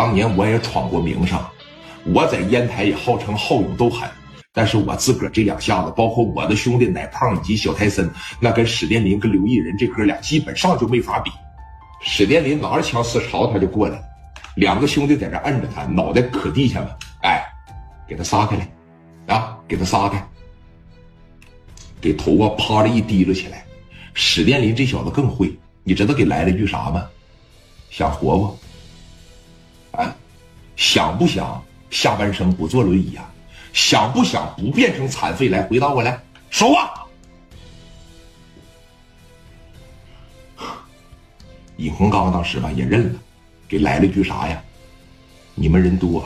当年我也闯过名声，我在烟台也号称好勇斗狠。但是我自个儿这两下子，包括我的兄弟奶胖以及小泰森，那跟史殿林跟刘义仁这哥俩基本上就没法比。史殿林拿着枪四朝他就过来，两个兄弟在这摁着他，脑袋磕地下了，哎，给他撒开来，啊，给他撒开，给头发趴着一提溜起来。史殿林这小子更会，你知道给来了句啥吗？想活不？啊，想不想下半生不坐轮椅啊？想不想不变成残废？来回答我来，说话。尹洪刚当时吧也认了，给来了句啥呀？你们人多，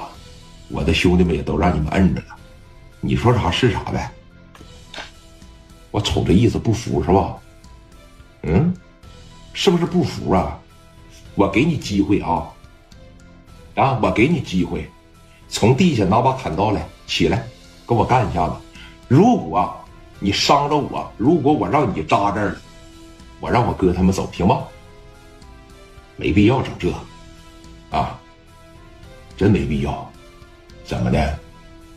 我的兄弟们也都让你们摁着了，你说啥是啥呗。我瞅这意思不服是吧？嗯，是不是不服啊？我给你机会啊！啊，我给你机会，从地下拿把砍刀来。起来，跟我干一下子！如果你伤着我，如果我让你扎这儿了，我让我哥他们走，行吗？没必要整这，啊，真没必要。怎么的？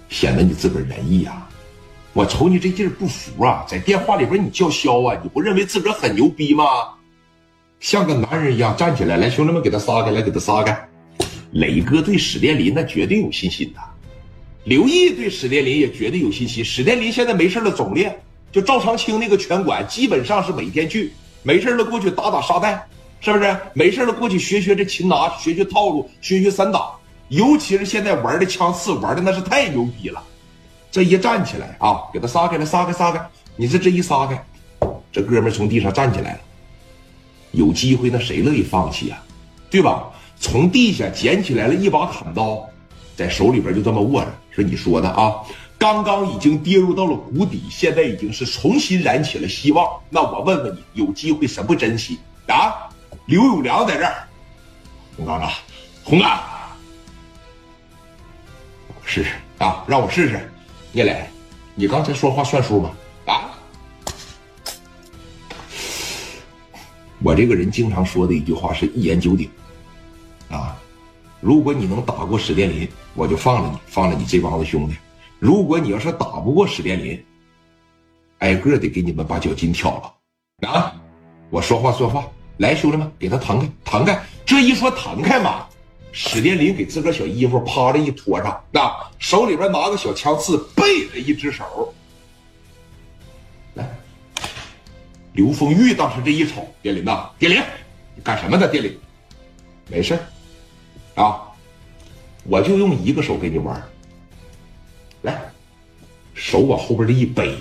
显得你自个儿仁义啊？我瞅你这劲儿不服啊！在电话里边你叫嚣啊！你不认为自个儿很牛逼吗？像个男人一样站起来，来，兄弟们给他撒开，来给他撒开。磊哥对史殿林那绝对有信心的。刘毅对史殿林也绝对有信心。史殿林现在没事了，总练，就赵长青那个拳馆，基本上是每天去，没事了过去打打沙袋，是不是？没事了过去学学这擒拿，学学套路，学学散打。尤其是现在玩的枪刺，玩的那是太牛逼了。这一站起来啊，给他撒开了，撒开，撒开。你这这一撒开，这哥们从地上站起来了。有机会，那谁乐意放弃啊？对吧？从地下捡起来了一把砍刀。在手里边就这么握着，是你说的啊？刚刚已经跌入到了谷底，现在已经是重新燃起了希望。那我问问你，有机会什么不珍惜啊？刘永良在这儿，红刚啊，红刚，试试啊，让我试试。聂磊，你刚才说话算数吗？啊？我这个人经常说的一句话是一言九鼎，啊。如果你能打过史殿林，我就放了你，放了你这帮子兄弟。如果你要是打不过史殿林，挨个得给你们把脚筋挑了啊！我说话算话，来，兄弟们，给他弹开，弹开！这一说弹开嘛，史殿林给自个小衣服趴着一脱上，那手里边拿个小枪刺，背着一只手。来，刘丰玉当时这一瞅，殿林呐，殿林，你干什么呢？殿林，没事啊，我就用一个手给你玩来，手往后边这一背，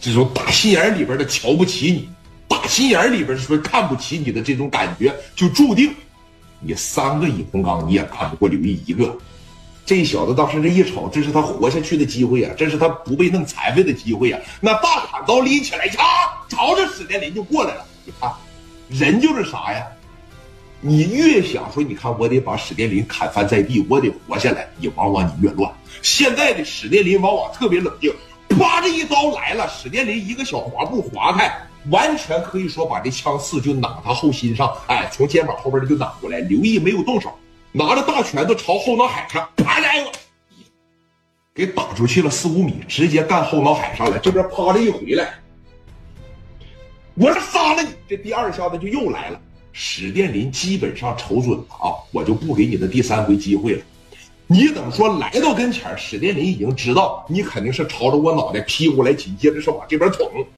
这种打心眼里边的瞧不起你，打心眼里边说看不起你的这种感觉，就注定你三个尹洪刚你也看不过刘毅一个。这小子当时这一瞅，这是他活下去的机会呀，这是他不被弄残废的机会呀。那大砍刀拎起来，呀，朝着史殿林就过来了。你看，人就是啥呀？你越想说，你看我得把史殿林砍翻在地，我得活下来，你往往你越乱。现在的史殿林往往特别冷静，啪，这一刀来了，史殿林一个小滑步划开，完全可以说把这枪刺就攮他后心上，哎，从肩膀后边就攮过来。刘毅没有动手，拿着大拳头朝后脑海上啪来个，给打出去了四五米，直接干后脑海上了。这边啪的一回来，我杀了你，这第二下子就又来了。史殿林基本上瞅准了啊，我就不给你的第三回机会了。你等说来到跟前，史殿林已经知道你肯定是朝着我脑袋劈过来，紧接着是往这边捅。